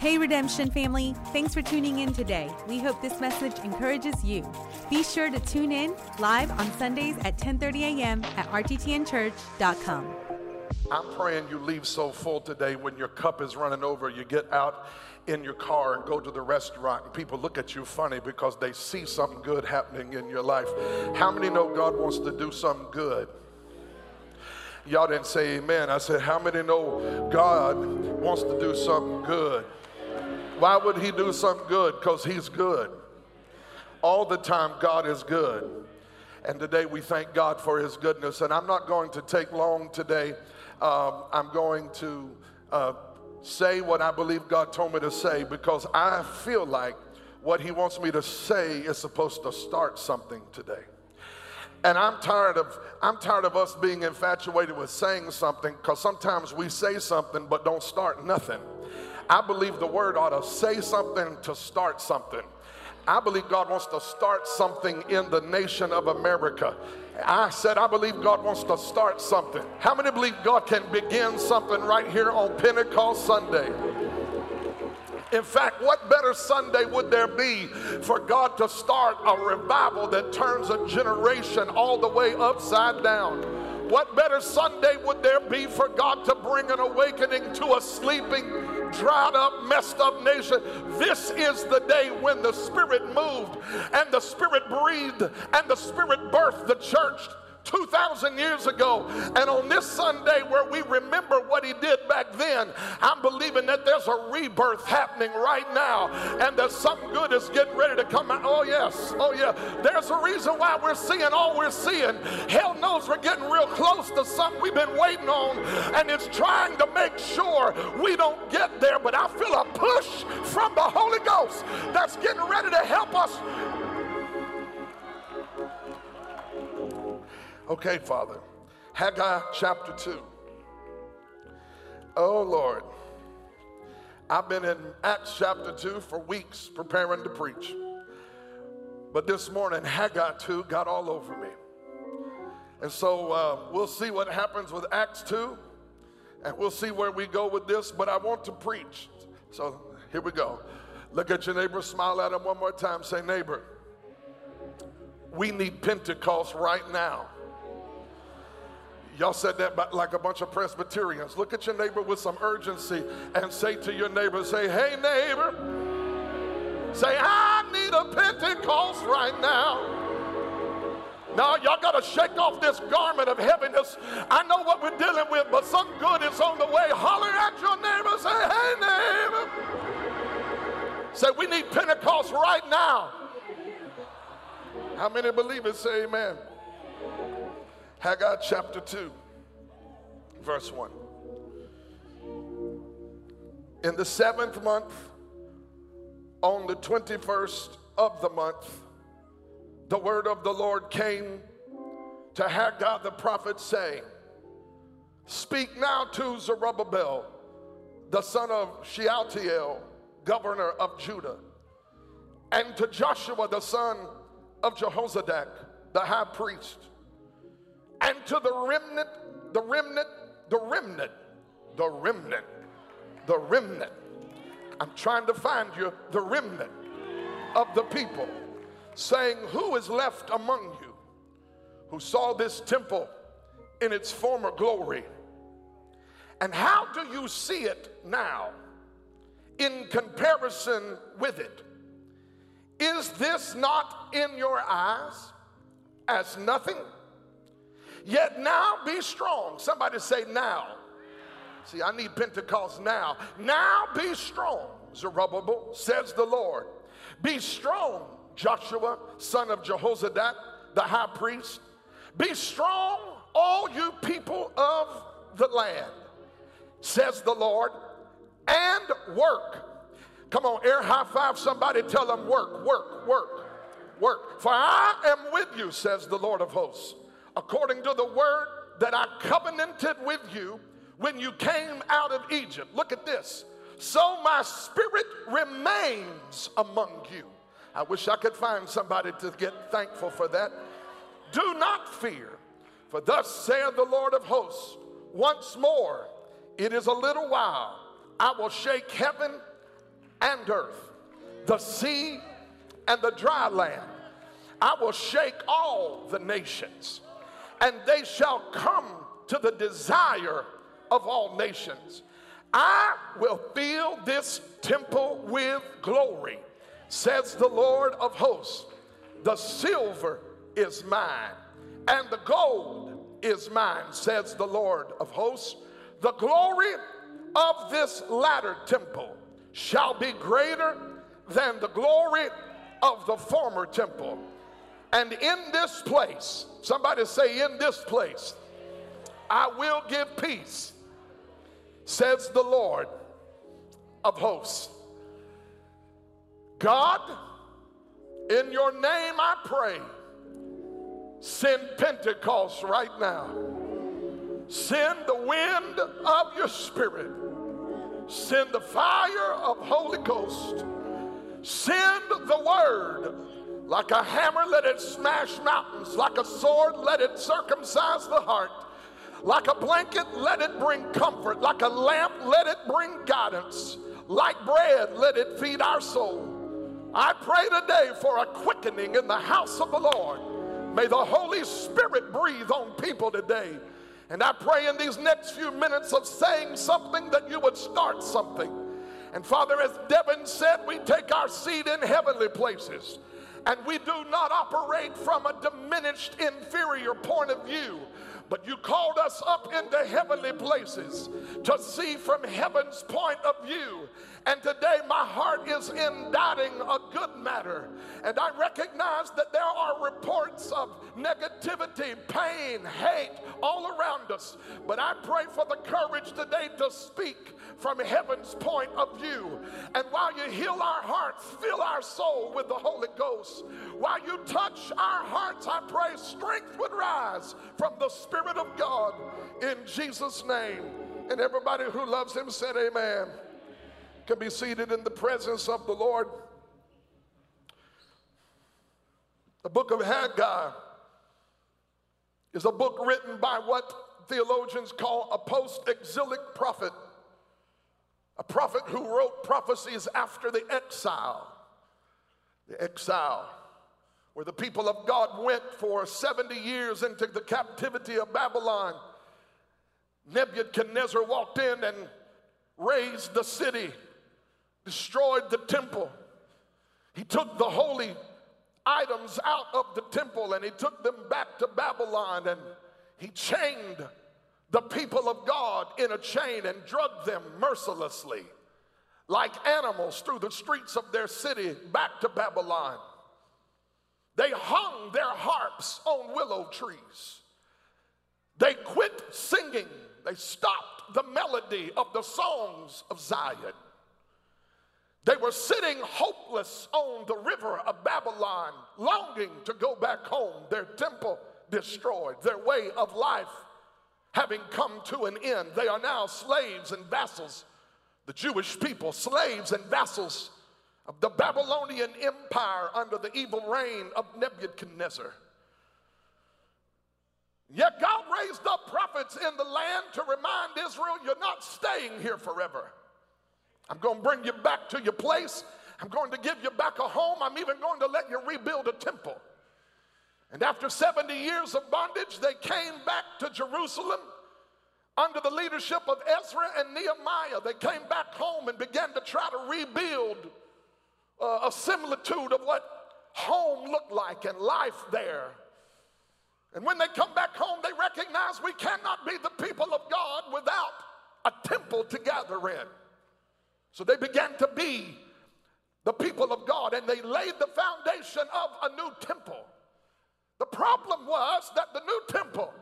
Hey, Redemption family, thanks for tuning in today. We hope this message encourages you. Be sure to tune in live on Sundays at 10:30 a.m. at rttnchurch.com. I'm praying you leave so full today when your cup is running over, you get out in your car and go to the restaurant and people look at you funny because they see something good happening in your life. How many know God wants to do something good? Y'all didn't say amen. I said, How many know God wants to do something good? Why would He do something good? Because He's good. All the time, God is good. And today we thank God for His goodness. And I'm not going to take long today. Um, I'm going to uh, say what I believe God told me to say because I feel like what He wants me to say is supposed to start something today. And I'm tired of I'm tired of us being infatuated with saying something because sometimes we say something but don't start nothing. I believe the word ought to say something to start something. I believe God wants to start something in the nation of America. I said, I believe God wants to start something. How many believe God can begin something right here on Pentecost Sunday? In fact, what better Sunday would there be for God to start a revival that turns a generation all the way upside down? What better Sunday would there be for God to bring an awakening to a sleeping, dried up, messed up nation? This is the day when the Spirit moved and the Spirit breathed and the Spirit birthed the church 2,000 years ago. And on this Sunday, where we remember what he did back then, I'm believing that there's a rebirth happening right now and that something good is getting ready to come out. Oh, yes. Oh, yeah. There's a reason why we're seeing all we're seeing. Hell knows we're getting real close to something we've been waiting on, and it's trying to make sure we don't get there. But I feel a push from the Holy Ghost that's getting ready to help us Okay, Father. Haggai chapter 2. Oh, Lord. I've been in Acts chapter 2 for weeks preparing to preach. But this morning, Haggai 2 got all over me. And so uh, we'll see what happens with Acts 2, and we'll see where we go with this. But I want to preach. So here we go. Look at your neighbor, smile at him one more time. Say, neighbor, we need Pentecost right now. Y'all said that like a bunch of Presbyterians. Look at your neighbor with some urgency and say to your neighbor, say, hey, neighbor, say, I need a Pentecost right now. Now, y'all got to shake off this garment of heaviness. I know what we're dealing with, but some good is on the way. Holler at your neighbor, say, hey, neighbor. Say, we need Pentecost right now. How many believers say amen? Haggai chapter 2, verse 1. In the seventh month, on the 21st of the month, the word of the Lord came to Haggai the prophet, saying, Speak now to Zerubbabel, the son of Shealtiel, governor of Judah, and to Joshua, the son of Jehozadak, the high priest and to the remnant, the remnant, the remnant, the remnant, the remnant. I'm trying to find you the remnant of the people, saying, Who is left among you who saw this temple in its former glory? And how do you see it now in comparison with it? Is this not in your eyes as nothing? Yet now be strong. Somebody say now. See, I need Pentecost now. Now be strong, Zerubbabel, says the Lord. Be strong, Joshua, son of Jehozadak, the high priest. Be strong, all you people of the land, says the Lord, and work. Come on, air high five somebody, tell them work, work, work, work. For I am with you, says the Lord of hosts according to the word that I covenanted with you when you came out of Egypt. Look at this. So my spirit remains among you. I wish I could find somebody to get thankful for that. Do not fear, for thus saith the Lord of hosts, once more, it is a little while. I will shake heaven and earth, the sea and the dry land. I will shake all the nations, and they shall come to the desire of all nations. I will fill this temple with glory, says the Lord of hosts. The silver is mine, and the gold is mine, says the Lord of hosts. The glory of this latter temple shall be greater than the glory of the former temple. And in this place, somebody say, in this place, I will give peace, says the Lord of hosts. God, in your name I pray, send Pentecost right now. Send the wind of your spirit. Send the fire of Holy Ghost. Send the word like a hammer, let it smash mountains. Like a sword, let it circumcise the heart. Like a blanket, let it bring comfort. Like a lamp, let it bring guidance. Like bread, let it feed our soul. I pray today for a quickening in the house of the Lord. May the Holy Spirit breathe on people today. And I pray in these next few minutes of saying something that you would start something. And Father, as Devin said, we take our seat in heavenly places. And we do not operate from a diminished, inferior point of view. But you called us up into heavenly places to see from heaven's point of view. And today my heart is inditing a good matter. And I recognize that there are reports of negativity, pain, hate all around us. But I pray for the courage today to speak from heaven's point of view. And while you heal our hearts, fill our soul with the Holy Ghost. While you touch our hearts, I pray strength would rise from the Spirit of God in Jesus' name. And everybody who loves him said, Amen. Can be seated in the presence of the Lord. The book of Haggai is a book written by what theologians call a post exilic prophet a prophet who wrote prophecies after the exile. The exile, where the people of God went for 70 years into the captivity of Babylon. Nebuchadnezzar walked in and razed the city, destroyed the temple. He took the holy items out of the temple and he took them back to Babylon and he chained the people of God in a chain and drug them mercilessly like animals through the streets of their city back to Babylon. They hung their harps on willow trees. They quit singing. They stopped the melody of the songs of Zion. They were sitting hopeless on the river of Babylon, longing to go back home, their temple destroyed, their way of life having come to an end. They are now slaves and vassals, the Jewish people, slaves and vassals of the Babylonian Empire under the evil reign of Nebuchadnezzar. Yet God raised up prophets in the land to remind Israel, you're not staying here forever. I'm going to bring you back to your place. I'm going to give you back a home. I'm even going to let you rebuild a temple. And after 70 years of bondage, they came back to Jerusalem under the leadership of Ezra and Nehemiah. They came back home and began to try to rebuild uh, a similitude of what home looked like and life there. And when they come back home, they recognize we cannot be the people of God without a temple to gather in. So they began to be the people of God and they laid the foundation of a new temple. The problem was that the new temple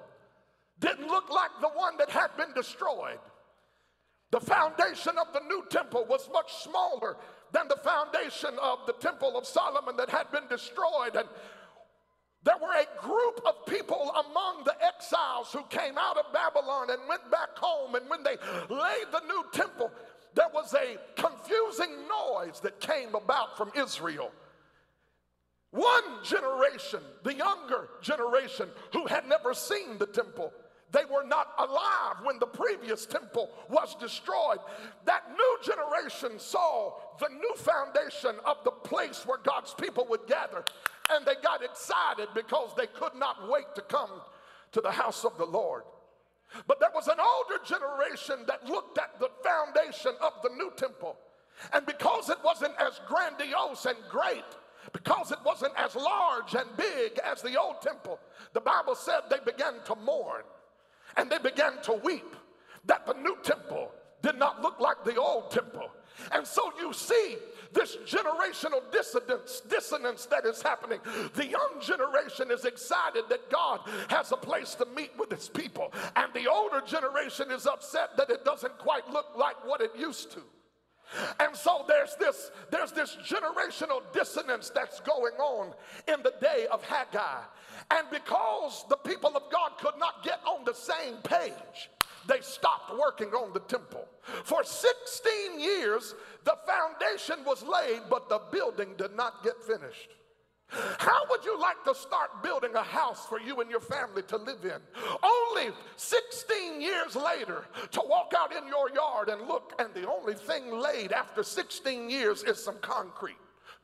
didn't look like the one that had been destroyed. The foundation of the new temple was much smaller than the foundation of the temple of Solomon that had been destroyed. And there were a group of people among the exiles who came out of Babylon and went back home. And when they laid the new temple, there was a confusing noise that came about from Israel. One generation, the younger generation who had never seen the temple, They were not alive when the previous temple was destroyed. That new generation saw the new foundation of the place where God's people would gather. And they got excited because they could not wait to come to the house of the Lord. But there was an older generation that looked at the foundation of the new temple. And because it wasn't as grandiose and great, because it wasn't as large and big as the old temple, the Bible said they began to mourn and they began to weep that the new temple did not look like the old temple. And so you see this generational dissonance, dissonance that is happening. The young generation is excited that God has a place to meet with his people, and the older generation is upset that it doesn't quite look like what it used to. And so there's this, there's this generational dissonance that's going on in the day of Haggai. And because the people of God could not get on the same page, they stopped working on the temple. For 16 years, the foundation was laid, but the building did not get finished. How would you like to start building a house for you and your family to live in? Only 16 years later to walk out in your yard and look, and the only thing laid after 16 years is some concrete.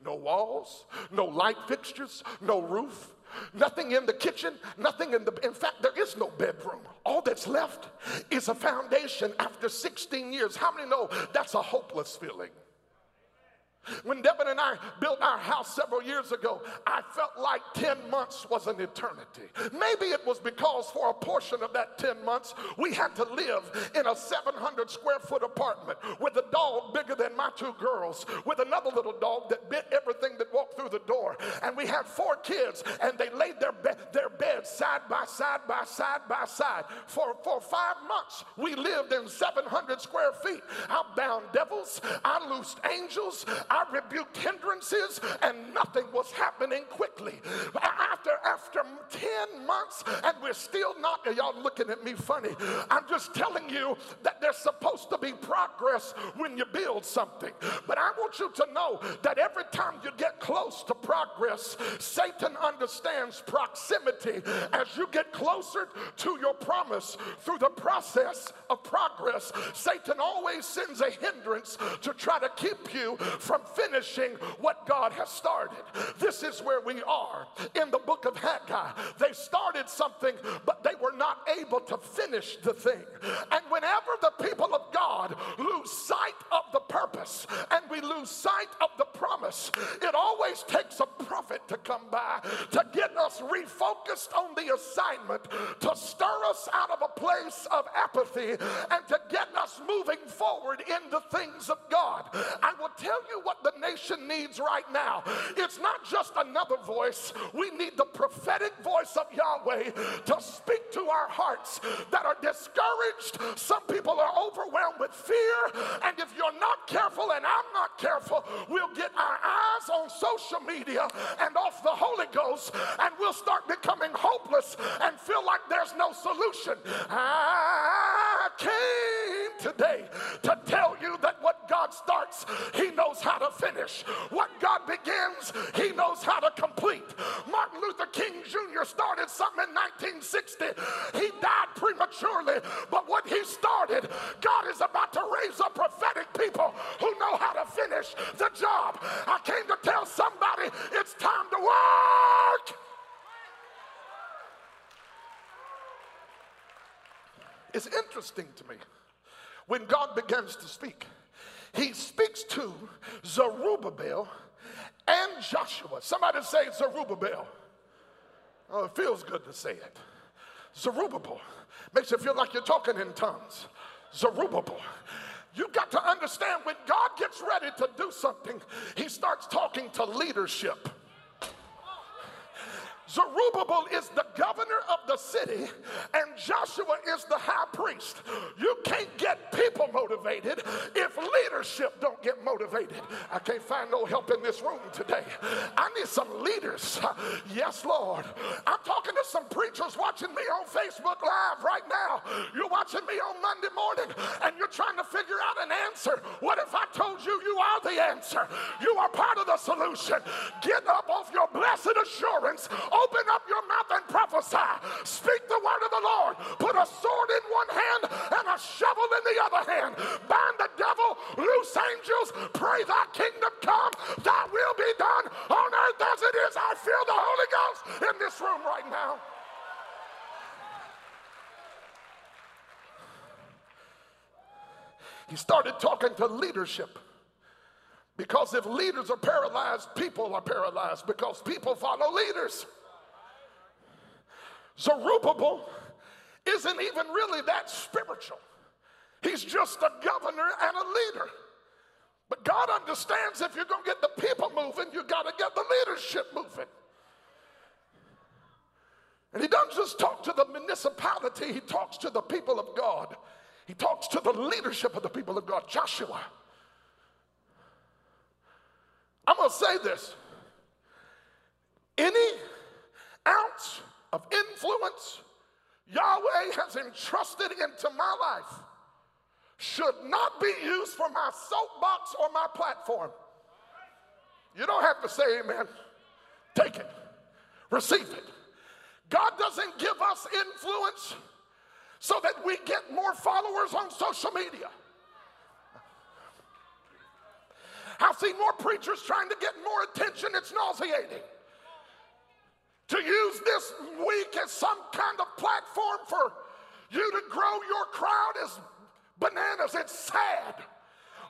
No walls, no light fixtures, no roof, nothing in the kitchen, nothing in the, in fact, there is no bedroom. All that's left is a foundation after 16 years. How many know that's a hopeless feeling? When Devin and I built our house several years ago, I felt like 10 months was an eternity. Maybe it was because for a portion of that 10 months, we had to live in a 700 square foot apartment with a dog bigger than my two girls, with another little dog that bit everything that walked through the door. And we had four kids, and they laid their, be- their beds side by side by side by side. For, for five months, we lived in 700 square feet. I bound devils, I loosed angels, I rebuked hindrances and nothing was happening quickly. After after 10 months and we're still not y'all looking at me funny. I'm just telling you that there's supposed to be progress when you build something. But I want you to know that every time you get close to progress, Satan understands proximity. As you get closer to your promise through the process of progress, Satan always sends a hindrance to try to keep you from finishing what God has started. This is where we are in the book of Haggai. They started something, but they were not able to finish the thing. And whenever the people of God lose sight of the purpose and we lose sight of the promise, it always takes a to come by to get us refocused on the assignment, to stir us out of a place of apathy, and to get us moving forward in the things of God. I will tell you what the nation needs right now. It's not just another voice, we need the prophetic voice of Yahweh to speak to our hearts that are discouraged. Some people are overwhelmed with fear, and if you're not careful, and I'm not careful, we'll get our eyes on social media and off the Holy Ghost, and we'll start becoming hopeless and feel like there's no solution. I came today to tell you that what God starts, He knows how to finish. What God begins, He knows how to complete. Martin Luther King Jr. started something in 1960. He died prematurely, but what he started, God is about to raise up prophetic people who know how to finish the job. I came to tell somebody it's time to work. It's interesting to me when God begins to speak he speaks to Zerubbabel and Joshua. Somebody say Zerubbabel. Oh, it feels good to say it. Zerubbabel makes you feel like you're talking in tongues. Zerubbabel. You got to understand when God gets ready to do something, he starts talking to leadership. Zerubbabel is the governor of the city, and Joshua is the high priest. You can't get people motivated if leadership don't get motivated. I can't find no help in this room today. I need some leaders. Yes, Lord. I'm talking to some preachers watching me on Facebook Live right now. You're watching me on Monday morning and you're trying to figure out an answer. What are the answer? You are part of the solution. Get up off your blessed assurance. Open up your mouth and prophesy. Speak the word of the Lord. Put a sword in one hand and a shovel in the other hand. Bind the devil, loose angels, pray thy kingdom come, thy will be done on earth as it is. I feel the Holy Ghost in this room right now. He started talking to leadership. Because if leaders are paralyzed, people are paralyzed because people follow leaders. Zerubbabel isn't even really that spiritual. He's just a governor and a leader. But God understands if you're going to get the people moving, you got to get the leadership moving. And he doesn't just talk to the municipality, he talks to the people of God. He talks to the leadership of the people of God. Joshua. I'm going to say this. Any ounce of influence Yahweh has entrusted into my life should not be used for my soapbox or my platform. You don't have to say amen. Take it, receive it. God doesn't give us influence so that we get more followers on social media. I've seen more preachers trying to get more attention, it's nauseating. To use this week as some kind of platform for you to grow your crowd is bananas. It's sad.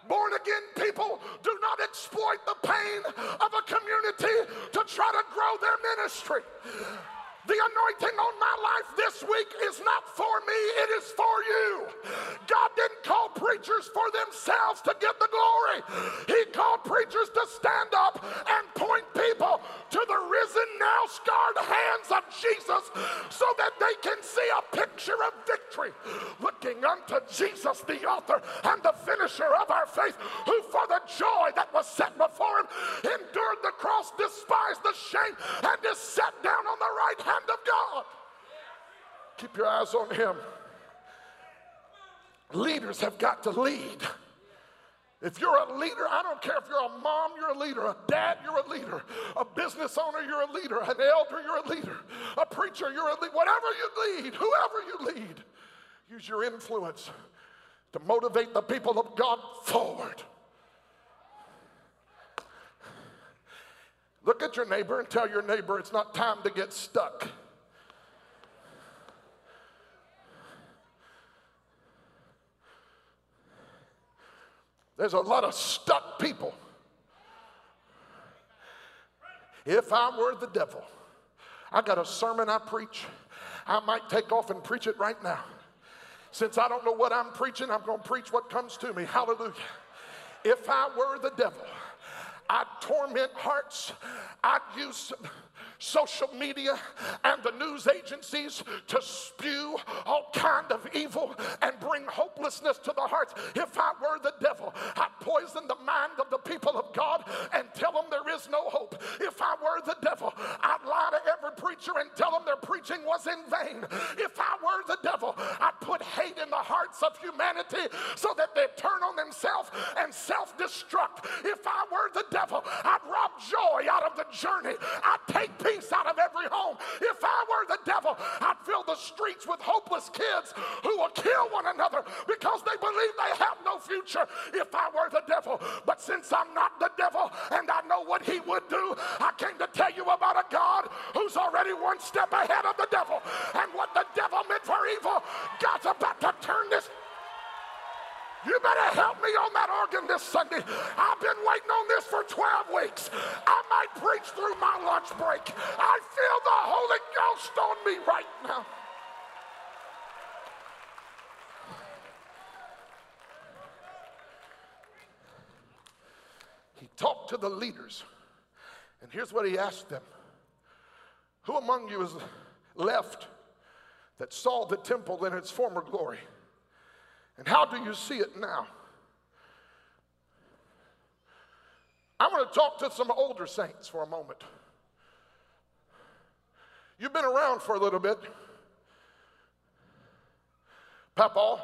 Born again people do not exploit the pain of a community to try to grow their ministry. The anointing on my life this week is not for me, it is for you. God didn't call preachers for themselves to get the glory, He called preachers to stand up and point people to the risen, now scarred hands of Jesus so that they can see a picture of victory. Looking unto Jesus, the author and the finisher of our faith, who for the joy that was set before him endured the cross, despised the shame, and is set down on the right hand hand of God. Keep your eyes on Him. Leaders have got to lead. If you're a leader, I don't care if you're a mom, you're a leader, a dad, you're a leader, a business owner, you're a leader, an elder, you're a leader, a preacher, you're a leader, whatever you lead, whoever you lead, use your influence to motivate the people of God forward. Look at your neighbor and tell your neighbor it's not time to get stuck. There's a lot of stuck people. If I were the devil, I got a sermon I preach. I might take off and preach it right now. Since I don't know what I'm preaching, I'm going to preach what comes to me. Hallelujah. If I were the devil, I'd torment hearts. I'd use social media and the news agencies to spew all kind of evil and bring hopelessness to the hearts. If I were the devil, I'd poison the mind of the people of God and tell them there is no hope. If I were the devil, I'd lie to every preacher and tell them their preaching was in vain. If I were the devil, I'd put hate in the hearts of humanity so that they turn on themselves and self destruct. If I were the devil, I'd rob joy out of the journey. I'd take peace out of every home. If I were the devil, I'd fill the streets with hopeless kids who will kill one another because they believe they have no future. If I were the devil, but since I'm not the devil and I know what he would do, I came to tell you about a God who's already one step ahead of the devil. And what the devil meant for evil, better help me on that organ this Sunday. I've been waiting on this for 12 weeks. I might preach through my lunch break. I feel the Holy Ghost on me right now. He talked to the leaders, and here's what he asked them Who among you is left that saw the temple in its former glory? And how do you see it now? I want to talk to some older saints for a moment. You've been around for a little bit. Papa,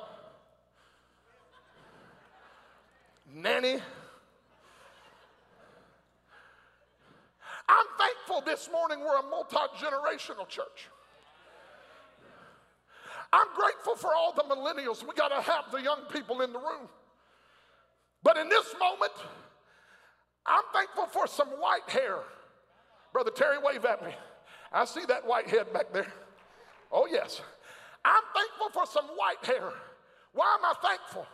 Nanny. I'm thankful this morning we're a multi generational church. I'm grateful for all the millennials. We got to have the young people in the room. But in this moment, I'm thankful for some white hair. Brother Terry, wave at me. I see that white head back there. Oh, yes. I'm thankful for some white hair. Why am I thankful?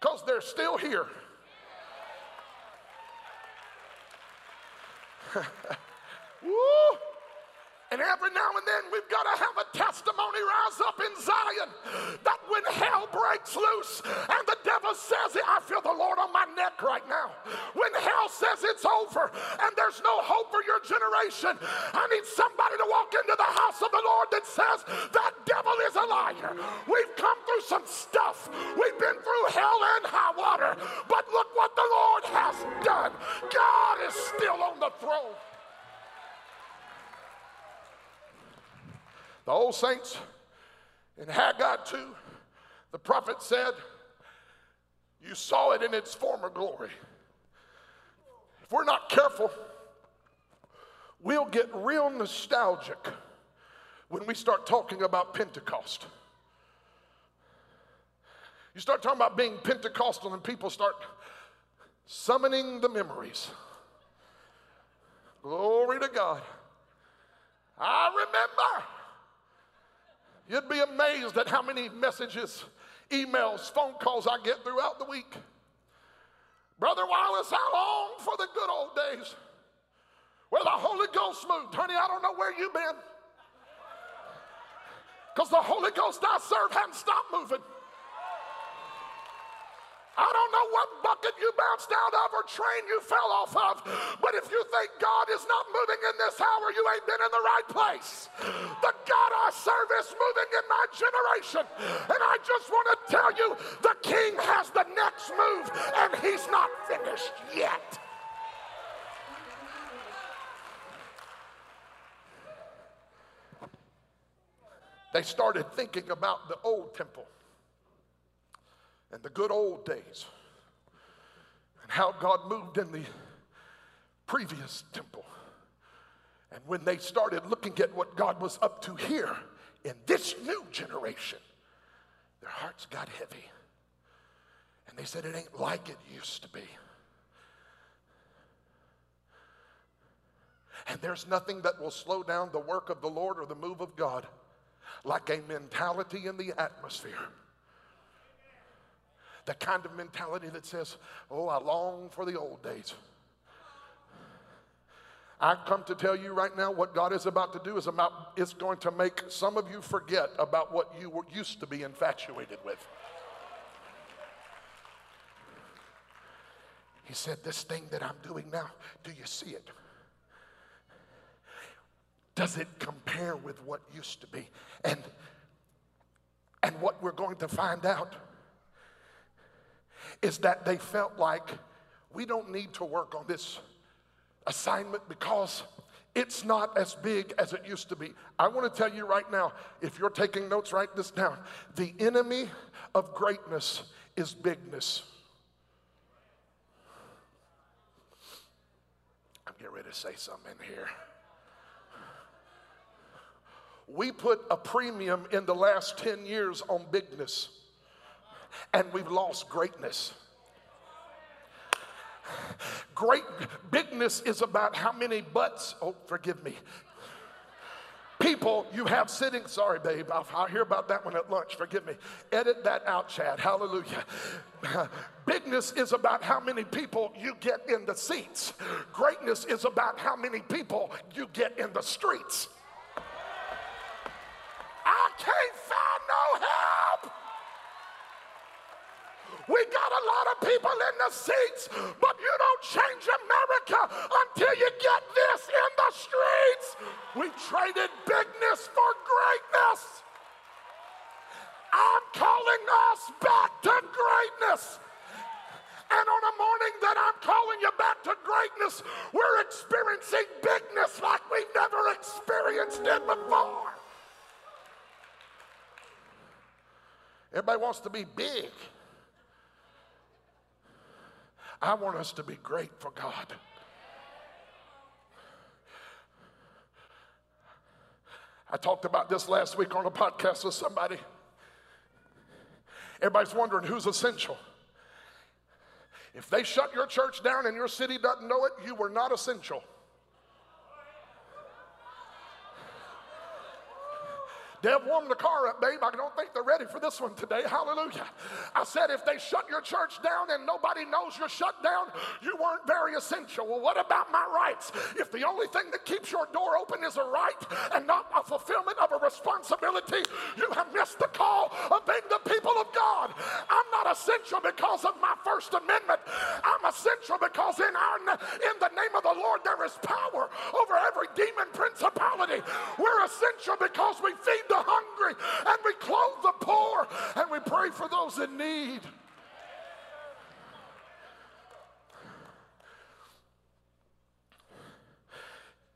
Because they're still here. Woo! And every now and then we've got to have a testimony rise up in Zion that when hell breaks loose and the devil says, I feel the Lord on my neck right now. When hell says it's over and there's no hope for your generation, I need somebody to walk into the house of the Lord that says, That devil is a liar. We've come through some stuff, we've been through hell and high water, but look what the Lord has done. God is still on the throne. The old saints in Haggai 2, the prophet said, You saw it in its former glory. If we're not careful, we'll get real nostalgic when we start talking about Pentecost. You start talking about being Pentecostal, and people start summoning the memories. Glory to God. I remember You'd be amazed at how many messages, emails, phone calls I get throughout the week. Brother Wallace, I long for the good old days where the Holy Ghost moved. Honey, I don't know where you've been. Because the Holy Ghost I serve hadn't stopped moving. I don't know what bucket you bounced out of or train you fell off of, but if you think God is not moving in this hour, you ain't been in the right place. The God I serve is moving in my generation. And I just want to tell you the king has the next move, and he's not finished yet. They started thinking about the old temple and the good old days and how God moved in the previous temple. And when they started looking at what God was up to here in this new generation, their hearts got heavy. And they said, It ain't like it used to be. And there's nothing that will slow down the work of the Lord or the move of God like a mentality in the atmosphere the kind of mentality that says, Oh, I long for the old days. I've come to tell you right now what God is about to do is about it's going to make some of you forget about what you were used to be infatuated with. He said, This thing that I'm doing now, do you see it? Does it compare with what used to be? And and what we're going to find out is that they felt like we don't need to work on this assignment because it's not as big as it used to be. I want to tell you right now, if you're taking notes, write this down. The enemy of greatness is bigness. I'm getting ready to say something in here. We put a premium in the last 10 years on bigness and we've lost greatness. Great bigness is about how many butts, oh, forgive me, people you have sitting. Sorry, babe, I'll, I'll, hear about that one at lunch. Forgive me. Edit that out, Chad. Hallelujah. Bigness is about how many people you get in the seats, greatness is about how many people you get in the streets. I can't find no help. We got a lot of people in the seats, but you don't change America until you get this in the streets. We traded bigness for greatness. I'm calling us back to greatness. And on a morning that I'm calling you back to greatness, we're experiencing bigness like we've never experienced it before. Everybody wants to be big. I want us to be great for God. I talked about this last week on a podcast with somebody. Everybody's wondering who's essential. If they shut your church down and your city doesn't know it, you were not essential. Deb warmed the car up, babe. I don't think they're ready for this one today. Hallelujah. I said, if they shut your church down and nobody knows you're shut down, you weren't very essential. Well, what about my rights? If the only thing that keeps your door open is a right and not a fulfillment of a responsibility, you have missed the call of being the people of God. I'm not essential because of my First Amendment. I'm essential because in our in the name of the Lord there is power over every demon principality. We're essential because we feed the hungry and we clothe the poor and we pray for those in need.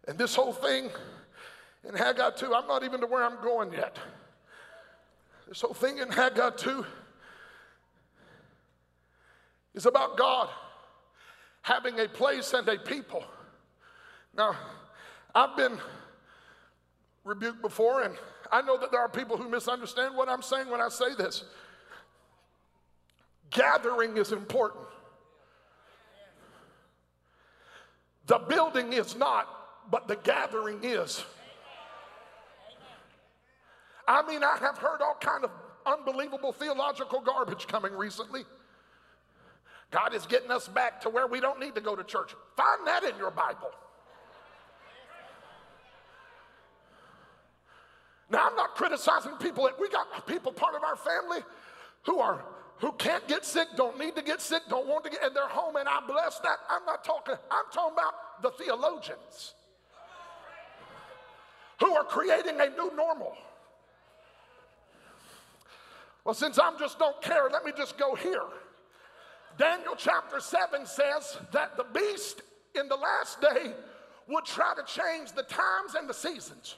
And this whole thing in Haggai 2, I'm not even to where I'm going yet. This whole thing in Haggai 2 is about God having a place and a people. Now, I've been rebuked before, and I know that there are people who misunderstand what I'm saying when I say this. Gathering is important. The building is not, but the gathering is. I mean, I have heard all kind of unbelievable theological garbage coming recently. God is getting us back to where we don't need to go to church. Find that in your Bible. Now, I'm not criticizing people. We got people part of our family who are who can't get sick, don't need to get sick, don't want to get, and they're home, and I bless that. I'm not talking, I'm talking about the theologians who are creating a new normal. Well, since I'm just don't care, let me just go here. Daniel chapter 7 says that the beast in the last day would try to change the times and the seasons.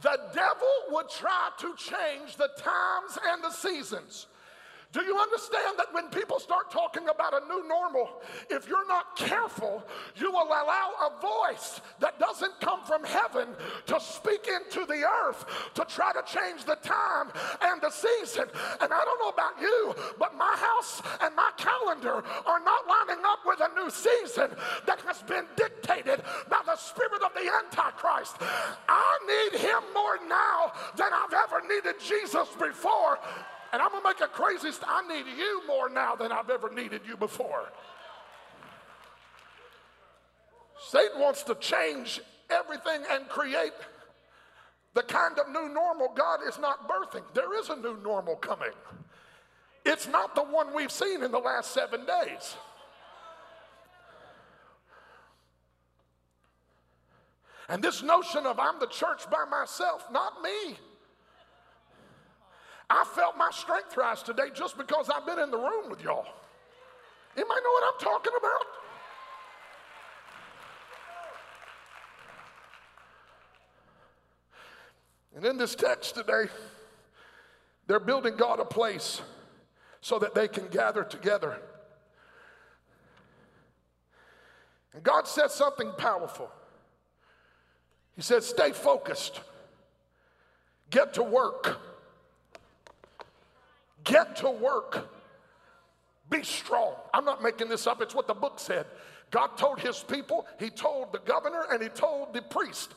The devil would try to change the times and the seasons. Do you understand that when people start talking about a new normal, if you're not careful, you will allow a voice that doesn't come from heaven to speak into the earth to try to change the time and the season. And I don't know about you, but my house and my calendar are not lining up with a new season that has been dictated by the spirit of the Antichrist. I need him more now than I've ever needed Jesus before. And I'm going to make a crazy st- I need you more now than I've ever needed you before. Satan wants to change everything and create the kind of new normal God is not birthing. There is a new normal coming. It's not the one we've seen in the last seven days. And this notion of I'm the church by myself, not me. I felt my strength rise today just because I've been in the room with y'all. Anybody know what I'm talking about? And in this text today, they're building God a place so that they can gather together. And God said something powerful. He said, Stay focused, get to work. Get to work. Be strong. I'm not making this up, it's what the book said. God told his people, he told the governor, and he told the priest.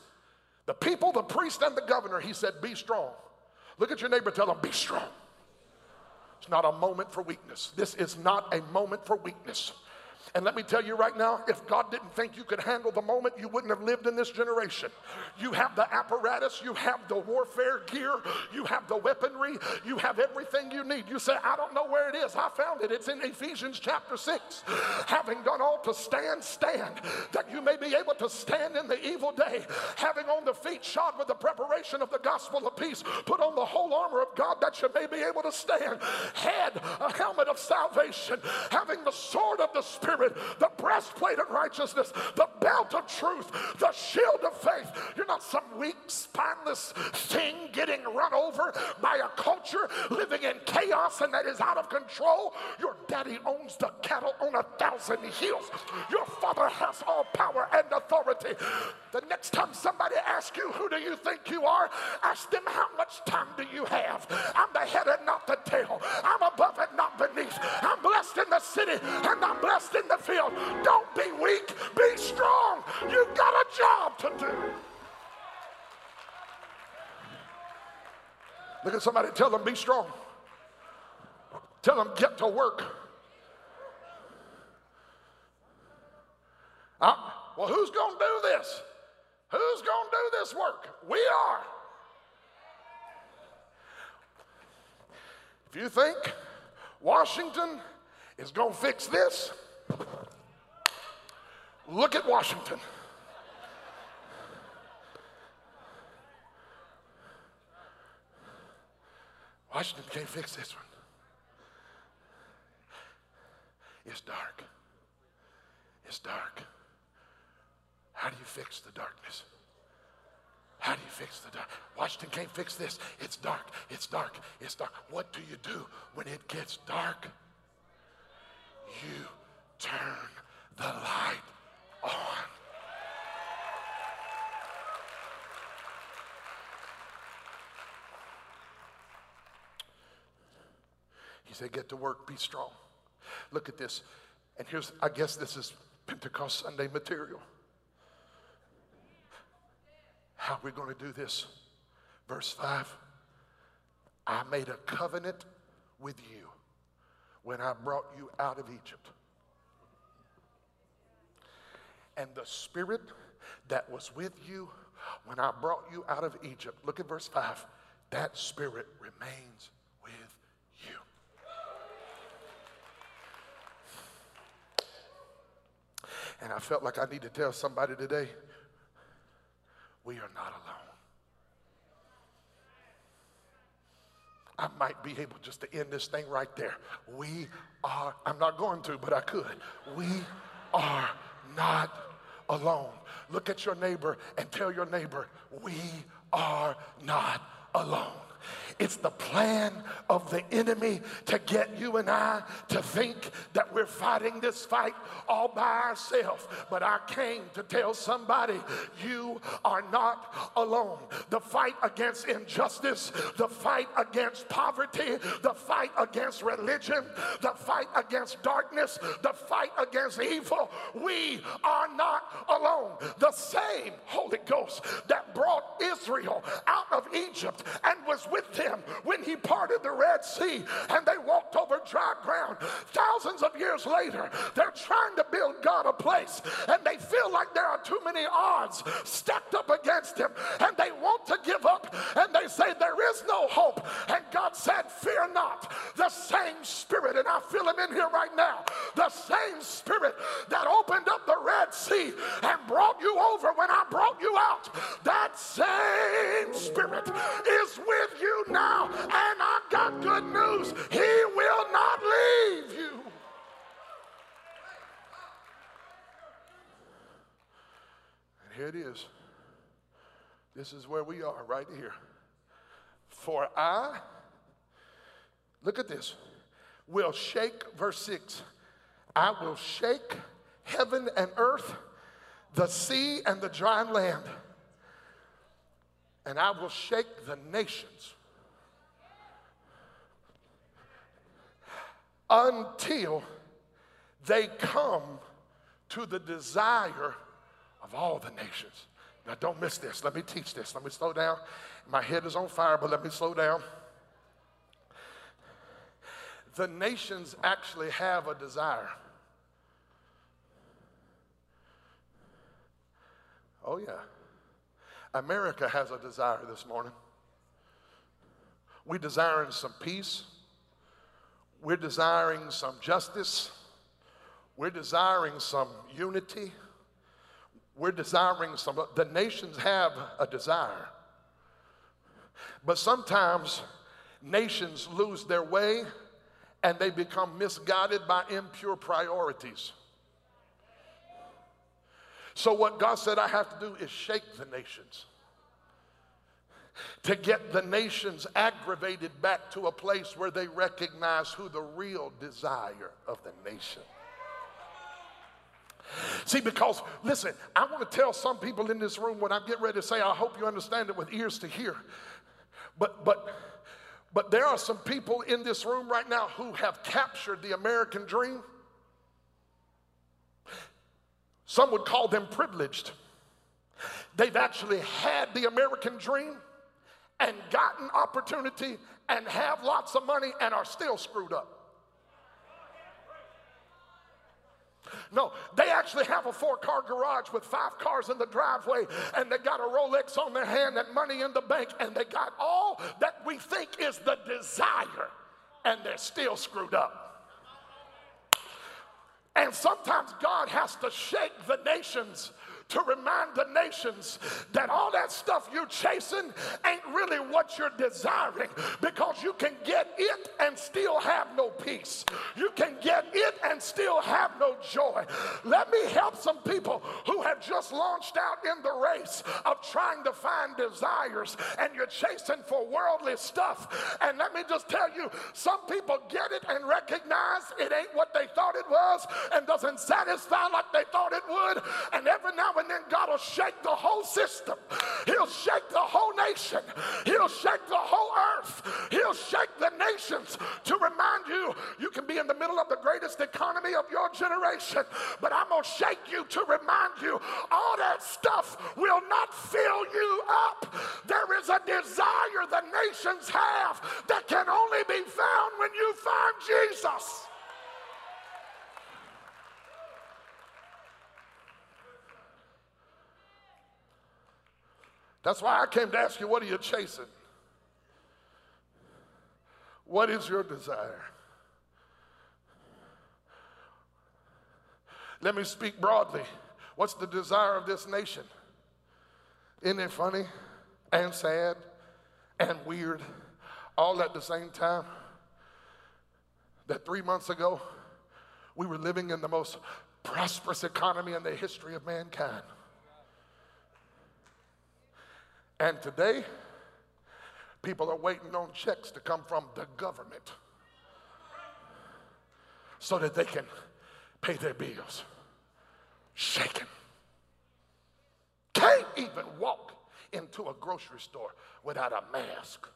The people, the priest, and the governor, he said, Be strong. Look at your neighbor, tell them, Be strong. It's not a moment for weakness. This is not a moment for weakness. And let me tell you right now, if God didn't think you could handle the moment, you wouldn't have lived in this generation. You have the apparatus, you have the warfare gear, you have the weaponry, you have everything you need. You say, I don't know where it is. I found it. It's in Ephesians chapter 6. Having done all to stand, stand, that you may be able to stand in the evil day, having on the feet shod with the preparation of the gospel of peace, put on the whole armor of God that you may be able to stand, head a helmet of salvation, having the sword of the Spirit Spirit, the breastplate of righteousness, the belt of truth, the shield of faith. You're not some weak, spineless thing getting run over by a culture living in chaos and that is out of control. Your daddy owns the cattle on a thousand hills. Your father has all power and authority. The next time somebody asks you, Who do you think you are? ask them, How much time do you have? I'm the head and not the tail. I'm above and not beneath. I'm blessed in the city and I'm blessed in the field. Don't be weak, be strong. You've got a job to do. Look at somebody, tell them, be strong. Tell them, get to work. Uh, well, who's going to do this? Who's going to do this work? We are. If you think Washington is going to fix this, look at Washington. Washington can't fix this one. It's dark. It's dark. How do you fix the darkness? How do you fix the dark? Washington can't fix this. It's dark. It's dark. It's dark. What do you do when it gets dark? You turn the light on. He said, Get to work, be strong. Look at this. And here's, I guess this is Pentecost Sunday material. How are we going to do this? Verse 5 I made a covenant with you when I brought you out of Egypt. And the spirit that was with you when I brought you out of Egypt, look at verse 5, that spirit remains with you. And I felt like I need to tell somebody today we are not alone. I might be able just to end this thing right there. We are, I'm not going to, but I could. We are not alone. Look at your neighbor and tell your neighbor, we are not alone. It's the plan of the enemy to get you and I to think that we're fighting this fight all by ourselves. But I came to tell somebody you are not alone. The fight against injustice, the fight against poverty, the fight against religion, the fight against darkness, the fight against evil, we are not alone. The same Holy Ghost that brought Israel out of Egypt and was with them when he parted the Red Sea and they walked over dry ground. Thousands of years later, they're trying to build God a place and they feel like there are too many odds stacked up against him and they want to give up and they say there is no hope. And God said, Fear not. The same spirit, and I feel him in here right now, the same spirit that opened up the Red Sea and brought you over when I brought you out, that same spirit is with you now. And I got good news. He will not leave you. And here it is. This is where we are right here. For I, look at this, will shake, verse 6, I will shake heaven and earth, the sea and the dry land, and I will shake the nations until they come to the desire of all the nations. Now, don't miss this. Let me teach this. Let me slow down. My head is on fire, but let me slow down. The nations actually have a desire. Oh, yeah. America has a desire this morning. We desiring some peace. We're desiring some justice. We're desiring some unity. We're desiring some, the nations have a desire. But sometimes nations lose their way and they become misguided by impure priorities. So, what God said I have to do is shake the nations to get the nations aggravated back to a place where they recognize who the real desire of the nation. See, because listen, I want to tell some people in this room when I get ready to say, I hope you understand it with ears to hear. But but but there are some people in this room right now who have captured the American dream. Some would call them privileged. They've actually had the American dream and gotten opportunity and have lots of money and are still screwed up. No, they actually have a four car garage with five cars in the driveway, and they got a Rolex on their hand and money in the bank, and they got all that we think is the desire, and they're still screwed up. And sometimes God has to shake the nations to remind the nations that all that stuff you're chasing ain't really what you're desiring because you can get it and still have no peace. You can get it and still have no joy. Let me help some people who have just launched out in the race of trying to find desires and you're chasing for worldly stuff. And let me just tell you, some people get it and recognize it ain't what they thought it was and doesn't satisfy like they thought it would. And every now and then God will shake the whole system. He'll shake the whole nation. He'll shake the whole earth. He'll shake the nations to remind you you can be in the middle of the greatest economy of your generation, but I'm going to shake you to remind you all that stuff will not fill you up. There is a desire the nations have that can only be found when you find Jesus. That's why I came to ask you, what are you chasing? What is your desire? Let me speak broadly. What's the desire of this nation? Isn't it funny and sad and weird all at the same time? That three months ago, we were living in the most prosperous economy in the history of mankind. And today, people are waiting on checks to come from the government so that they can pay their bills. Shaken. Can't even walk into a grocery store without a mask.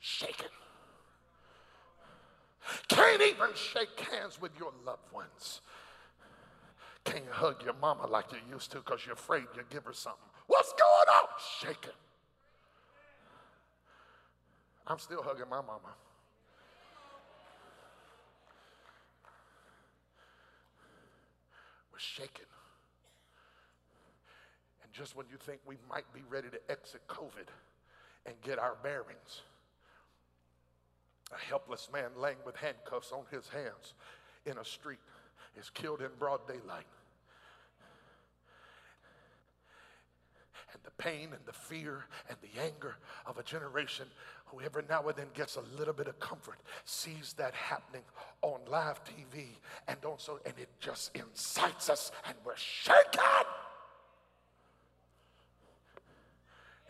Shaken. Can't even shake hands with your loved ones. Can't hug your mama like you used to because you're afraid you'll give her something What's going on? Shaking. I'm still hugging my mama. We're shaking. And just when you think we might be ready to exit COVID and get our bearings, a helpless man laying with handcuffs on his hands in a street is killed in broad daylight. and the pain and the fear and the anger of a generation who every now and then gets a little bit of comfort sees that happening on live TV and also and it just incites us and we're shaken.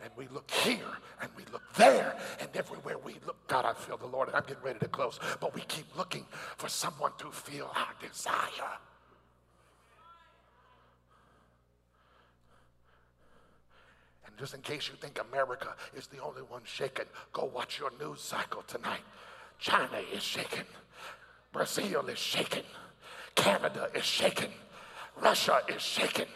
And we look here and we look there and everywhere we look. God, I feel the Lord and I'm getting ready to close. But we keep looking for someone to feel our desire. Just in case you think America is the only one shaken, go watch your news cycle tonight. China is shaken. Brazil is shaken. Canada is shaken. Russia is shaken.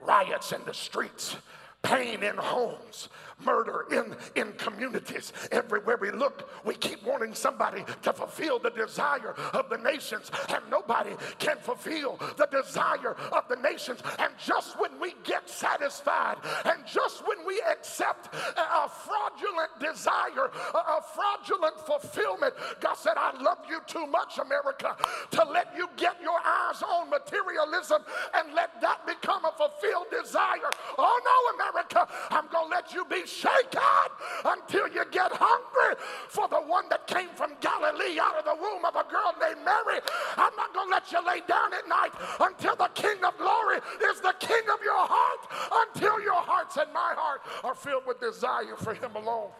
Riots in the streets pain in homes, murder in, in communities. Everywhere we look, we keep wanting somebody to fulfill the desire of the nations, and nobody can fulfill the desire of the nations. And just when we get satisfied, and just when we accept a fraudulent desire, a fraudulent fulfillment, God said, I love you too much, America, to let you get your eyes on materialism and let that become a fulfilled desire. Oh no, America. I'm going to let you be shaken until you get hungry for the one that came from Galilee out of the womb of a girl named Mary. I'm not going to let you lay down at night until the King of glory is the King of your heart, until your hearts and my heart are filled with desire for Him alone.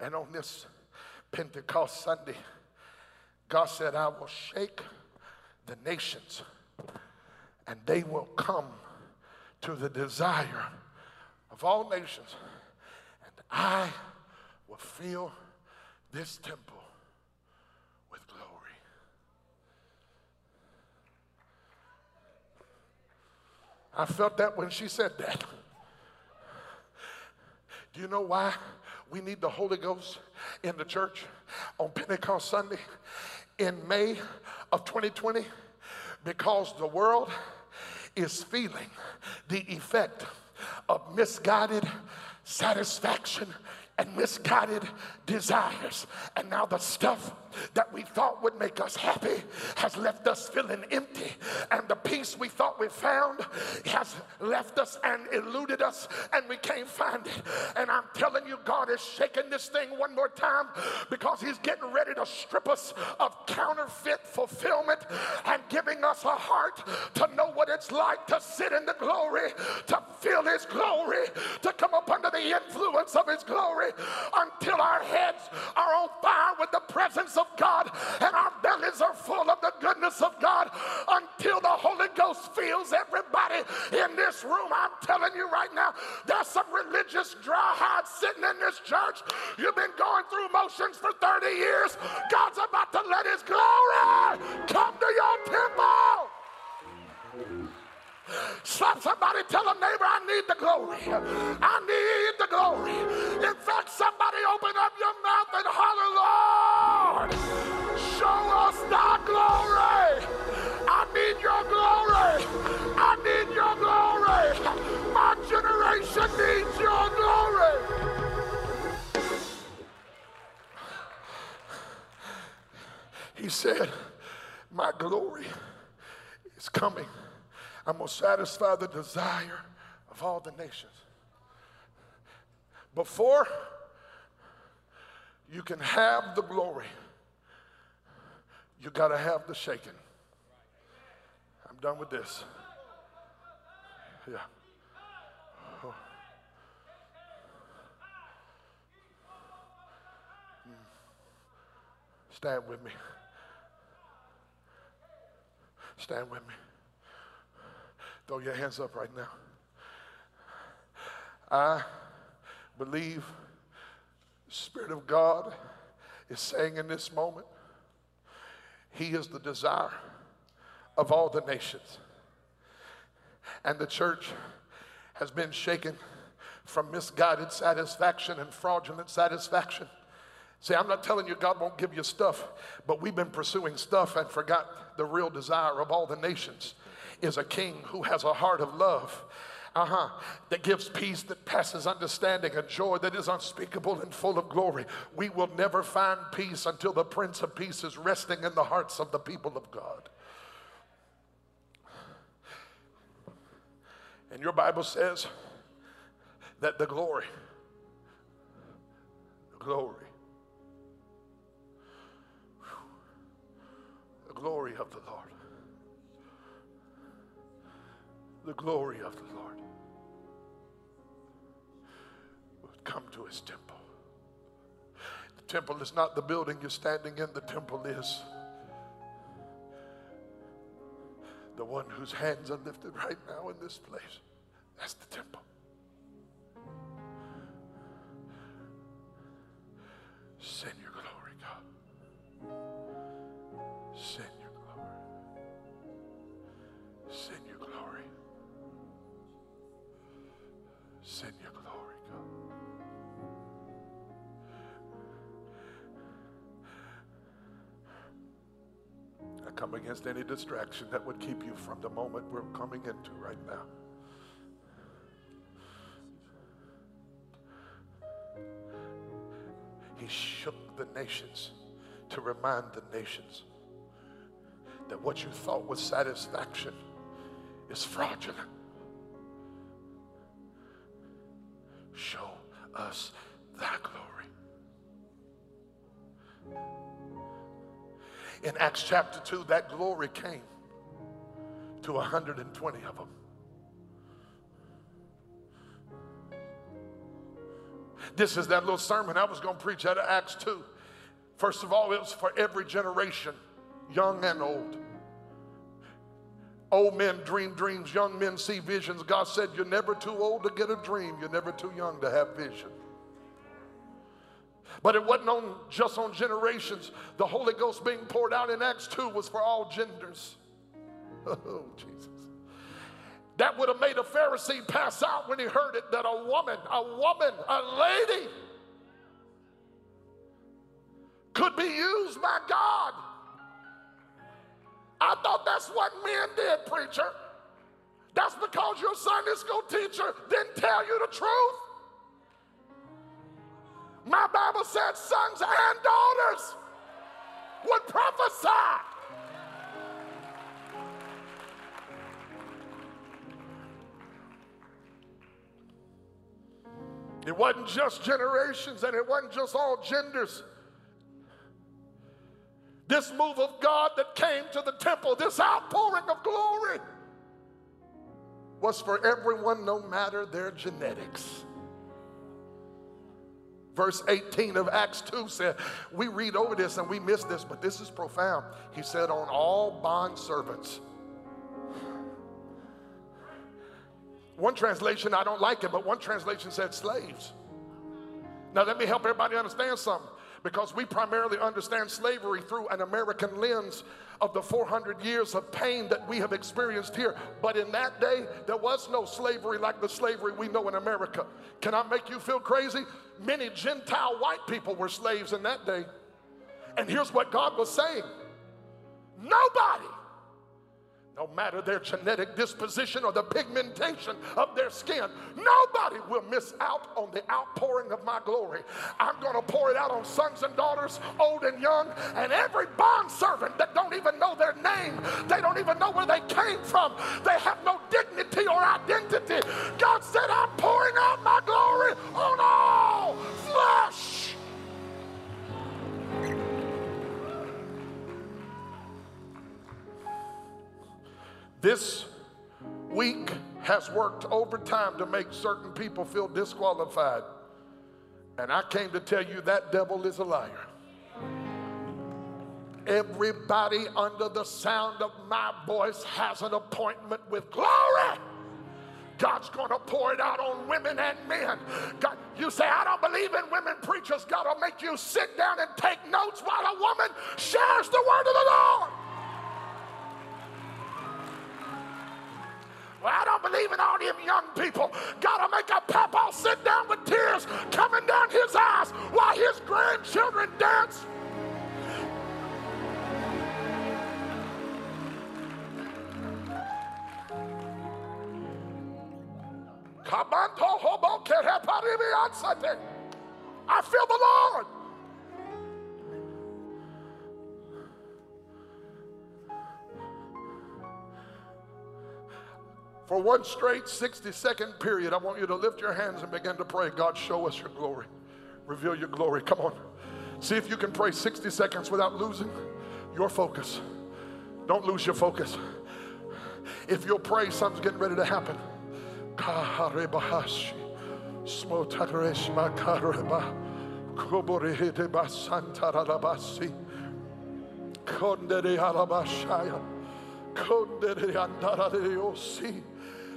And on this Pentecost Sunday, God said, I will shake the nations and they will come to the desire of all nations. And I will fill this temple with glory. I felt that when she said that. Do you know why we need the Holy Ghost in the church on Pentecost Sunday in May of 2020? Because the world is feeling the effect of misguided satisfaction and misguided desires. And now the stuff that we thought would make us happy has left us feeling empty. And the peace we thought we found has left us and eluded us, and we can't find it. And I'm telling you, God is shaking this thing one more time because He's getting ready to strip us of counterfeit fulfillment and giving us a heart to know what it's like to sit in the glory, to feel His glory, to come up under the influence of His glory until our heads are on fire with the presence of God and our bellies are full of the goodness of God until the Holy Ghost fills everybody in this room. I'm telling you right now, there's some religious dry hides sitting in this church. You've been going through motions for 30 years. God's about to let His glory come to your temple. Slap somebody, tell a neighbor, I need the glory. I need the glory. In fact, somebody open up your mouth and holler, Lord, show us thy glory. I need your glory. I need your glory. My generation needs your glory. He said, My glory is coming. I'm going to satisfy the desire of all the nations. Before you can have the glory, you got to have the shaking. I'm done with this. Yeah. Stand with me. Stand with me. Throw your hands up right now. I believe the Spirit of God is saying in this moment, He is the desire of all the nations. And the church has been shaken from misguided satisfaction and fraudulent satisfaction. See, I'm not telling you God won't give you stuff, but we've been pursuing stuff and forgot the real desire of all the nations is a king who has a heart of love. Uh huh. That gives peace that passes understanding, a joy that is unspeakable and full of glory. We will never find peace until the Prince of Peace is resting in the hearts of the people of God. And your Bible says that the glory, the glory, the glory of the Lord the glory of the Lord would come to his temple. The temple is not the building you're standing in, the temple is the one whose hands are lifted right now in this place. That's the temple. Send your glory, God. Send your glory. Send your glory, God. I come against any distraction that would keep you from the moment we're coming into right now. He shook the nations to remind the nations that what you thought was satisfaction is fraudulent. Us thy glory. In Acts chapter 2, that glory came to 120 of them. This is that little sermon I was going to preach out of Acts 2. First of all, it was for every generation, young and old. Old men dream dreams, young men see visions. God said, You're never too old to get a dream, you're never too young to have vision. But it wasn't on, just on generations. The Holy Ghost being poured out in Acts 2 was for all genders. Oh, Jesus. That would have made a Pharisee pass out when he heard it that a woman, a woman, a lady could be used by God. I thought that's what men did, preacher. That's because your Sunday school teacher didn't tell you the truth. My Bible said sons and daughters would prophesy. It wasn't just generations and it wasn't just all genders. This move of God that came to the temple, this outpouring of glory, was for everyone, no matter their genetics. Verse 18 of Acts 2 said, We read over this and we miss this, but this is profound. He said, On all bond servants. One translation, I don't like it, but one translation said slaves. Now, let me help everybody understand something because we primarily understand slavery through an American lens of the 400 years of pain that we have experienced here. But in that day, there was no slavery like the slavery we know in America. Can I make you feel crazy? Many Gentile white people were slaves in that day. And here's what God was saying nobody no matter their genetic disposition or the pigmentation of their skin, nobody will miss out on the outpouring of my glory. I'm going to pour it out on sons and daughters, old and young, and every bond servant that don't even know their name. They don't even know where they came from. They have no dignity or identity. God said, I'm pouring out my glory on all flesh. This week has worked overtime to make certain people feel disqualified. And I came to tell you that devil is a liar. Everybody under the sound of my voice has an appointment with glory. God's going to pour it out on women and men. God, you say, I don't believe in women preachers. God will make you sit down and take notes while a woman shares the word of the Lord. In all them young people. Gotta make a papa sit down with tears coming down his eyes while his grandchildren dance. I feel the Lord. One straight 60 second period, I want you to lift your hands and begin to pray. God, show us your glory. Reveal your glory. Come on. See if you can pray 60 seconds without losing your focus. Don't lose your focus. If you'll pray, something's getting ready to happen.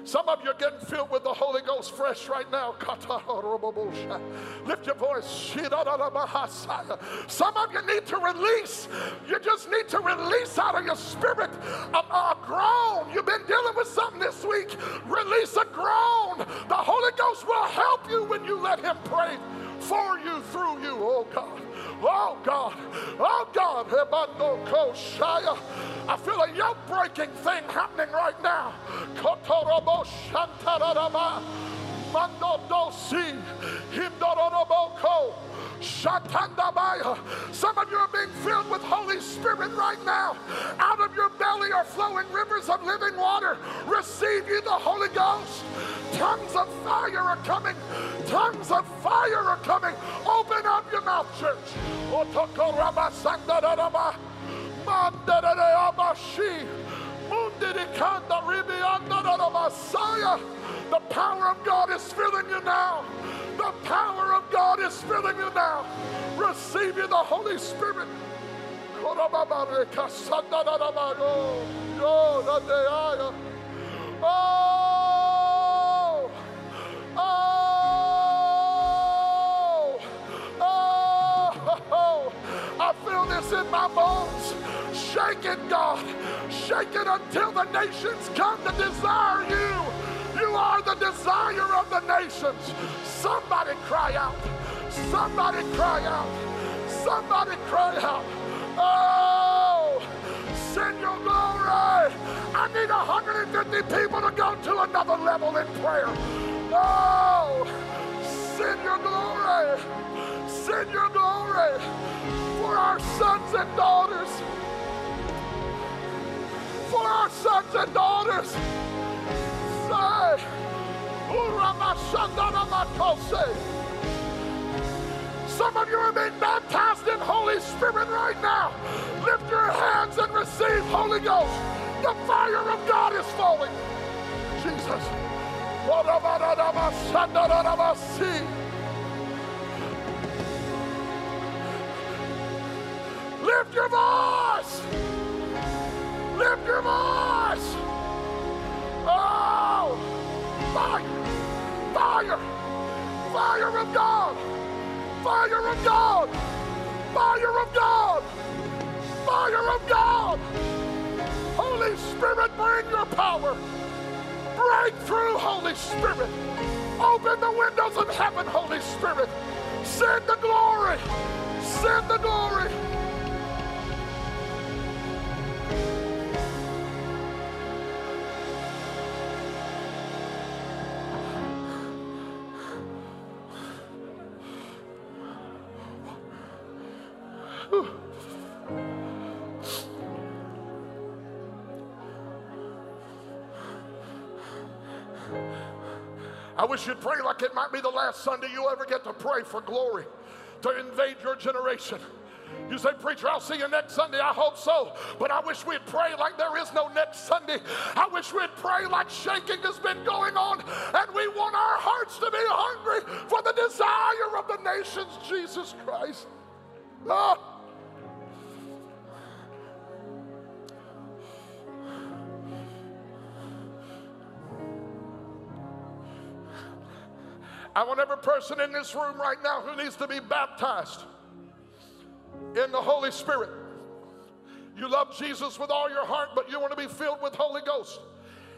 Some of you are getting filled with the Holy Ghost fresh right now. Lift your voice. Some of you need to release. You just need to release out of your spirit a, a groan. You've been dealing with something this week. Release a groan. The Holy Ghost will help you when you let Him pray for you, through you, oh God. Oh God, oh God, I feel a yoke breaking thing happening right now. Some of you are being filled with Holy Spirit right now. Out of your belly are flowing rivers of living water. Receive you the Holy Ghost. Tongues of fire are coming. Tongues of fire are coming. Open mouth, church. The power of God is filling you now. The power of God is filling you now. Receive you the Holy Spirit. Oh, in my bones. Shake it, God. Shake it until the nations come to desire you. You are the desire of the nations. Somebody cry out. Somebody cry out. Somebody cry out. Oh, send your glory. I need 150 people to go to another level in prayer. Oh, send your glory. Send your glory for our sons and daughters. For our sons and daughters. Say, some of you are being baptized in Holy Spirit right now. Lift your hands and receive Holy Ghost. The fire of God is falling. Jesus. Lift your voice. Lift your voice. Oh, fire, fire, fire of God. Fire of God! Fire of God! Fire of God! Holy Spirit, bring your power. Break through, Holy Spirit. Open the windows of heaven, Holy Spirit. Send the glory. Send the glory. I wish you'd pray like it might be the last Sunday you ever get to pray for glory to invade your generation. You say, Preacher, I'll see you next Sunday. I hope so. But I wish we'd pray like there is no next Sunday. I wish we'd pray like shaking has been going on and we want our hearts to be hungry for the desire of the nations, Jesus Christ. Ah. I want every person in this room right now who needs to be baptized in the Holy Spirit. You love Jesus with all your heart, but you want to be filled with Holy Ghost.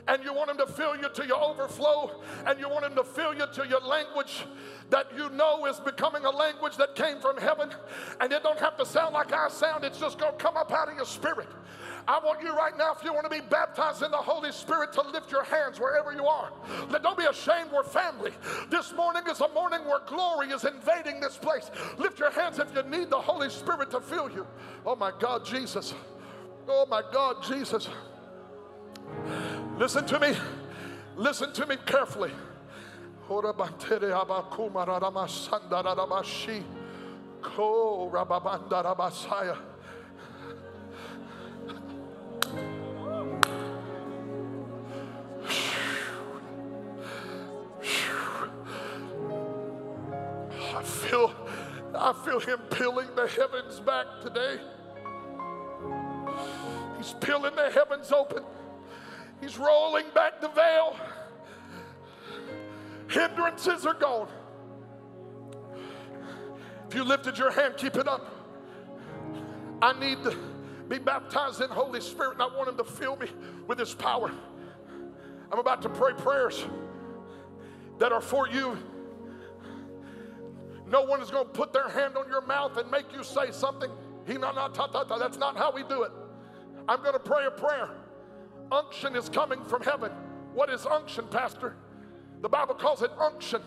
And you want him to fill you to your overflow, and you want him to fill you to your language that you know is becoming a language that came from heaven. And it don't have to sound like I sound, it's just gonna come up out of your spirit. I want you right now, if you want to be baptized in the Holy Spirit, to lift your hands wherever you are. Don't be ashamed, we're family. This morning is a morning where glory is invading this place. Lift your hands if you need the Holy Spirit to fill you. Oh my God, Jesus. Oh my God, Jesus. Listen to me. Listen to me carefully. I feel him peeling the heavens back today. He's peeling the heavens open. He's rolling back the veil. Hindrances are gone. If you lifted your hand, keep it up. I need to be baptized in Holy Spirit, and I want Him to fill me with His power. I'm about to pray prayers that are for you. No one is going to put their hand on your mouth and make you say something. That's not how we do it. I'm going to pray a prayer. Unction is coming from heaven. What is unction, Pastor? The Bible calls it unction.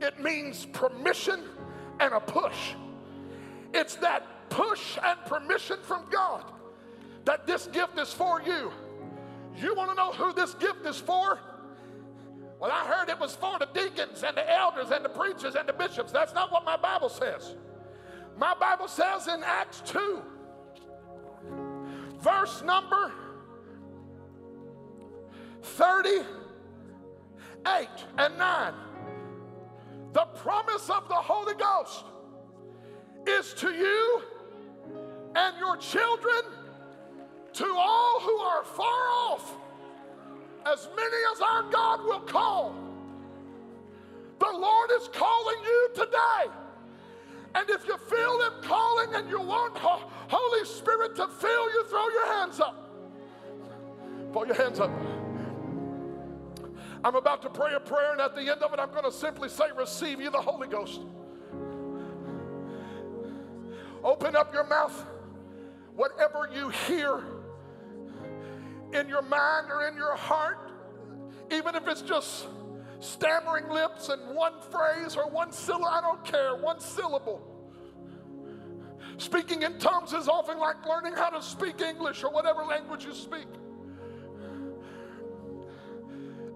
It means permission and a push. It's that push and permission from God that this gift is for you. You want to know who this gift is for? Well, I heard it was for the deacons and the elders and the preachers and the bishops. That's not what my Bible says. My Bible says in Acts 2, verse number 38 and 9. The promise of the Holy Ghost is to you and your children, to all who are far off, as many as our God will call. The Lord is calling you today. And if you feel Him calling and you want Holy Spirit to fill you, throw your hands up. Pull your hands up. I'm about to pray a prayer, and at the end of it, I'm going to simply say, Receive you the Holy Ghost. Open up your mouth. Whatever you hear in your mind or in your heart, even if it's just stammering lips and one phrase or one syllable, I don't care, one syllable. Speaking in tongues is often like learning how to speak English or whatever language you speak.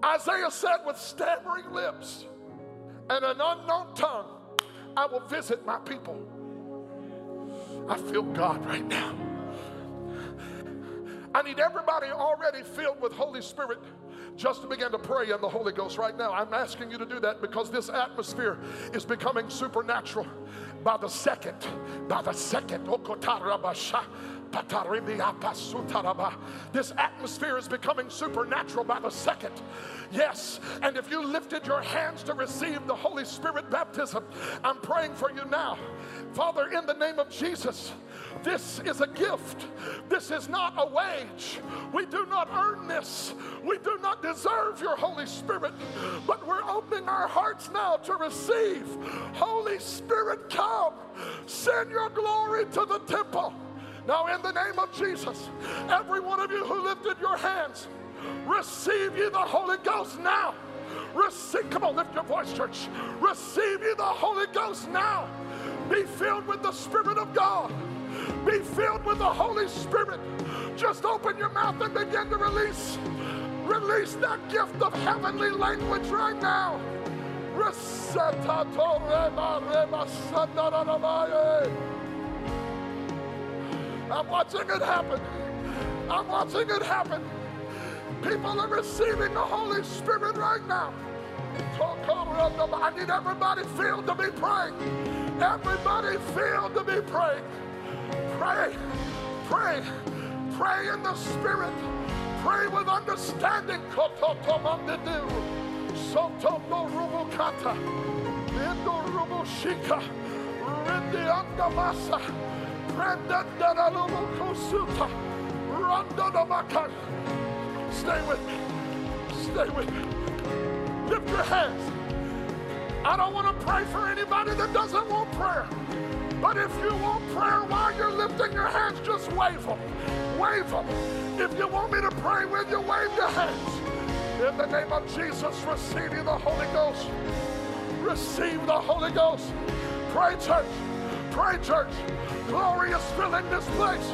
Isaiah said, with stammering lips and an unknown tongue, I will visit my people. I feel God right now. I need everybody already filled with Holy Spirit just to begin to pray in the Holy Ghost right now. I'm asking you to do that because this atmosphere is becoming supernatural by the second. By the second. This atmosphere is becoming supernatural by the second. Yes, and if you lifted your hands to receive the Holy Spirit baptism, I'm praying for you now. Father, in the name of Jesus, this is a gift. This is not a wage. We do not earn this. We do not deserve your Holy Spirit, but we're opening our hearts now to receive. Holy Spirit, come. Send your glory to the temple. Now, in the name of Jesus, every one of you who lifted your hands, receive ye the Holy Ghost now. Receive, come on, lift your voice, church. Receive ye the Holy Ghost now. Be filled with the Spirit of God. Be filled with the Holy Spirit. Just open your mouth and begin to release. Release that gift of heavenly language right now. I'm watching it happen. I'm watching it happen. People are receiving the Holy Spirit right now. I need everybody filled to be praying. Everybody filled to be praying. Pray, pray, pray in the Spirit. Pray with understanding. Sotomo rubukata. Indo rubushika. Rindi andamasa. Stay with me. Stay with me. Lift your hands. I don't want to pray for anybody that doesn't want prayer. But if you want prayer while you're lifting your hands, just wave them. Wave them. If you want me to pray with you, wave your hands. In the name of Jesus, receive you the Holy Ghost. Receive the Holy Ghost. Pray, church. Pray, church. Glory is filling this place.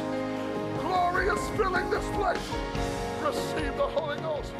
Glory is filling this place. Receive the Holy Ghost.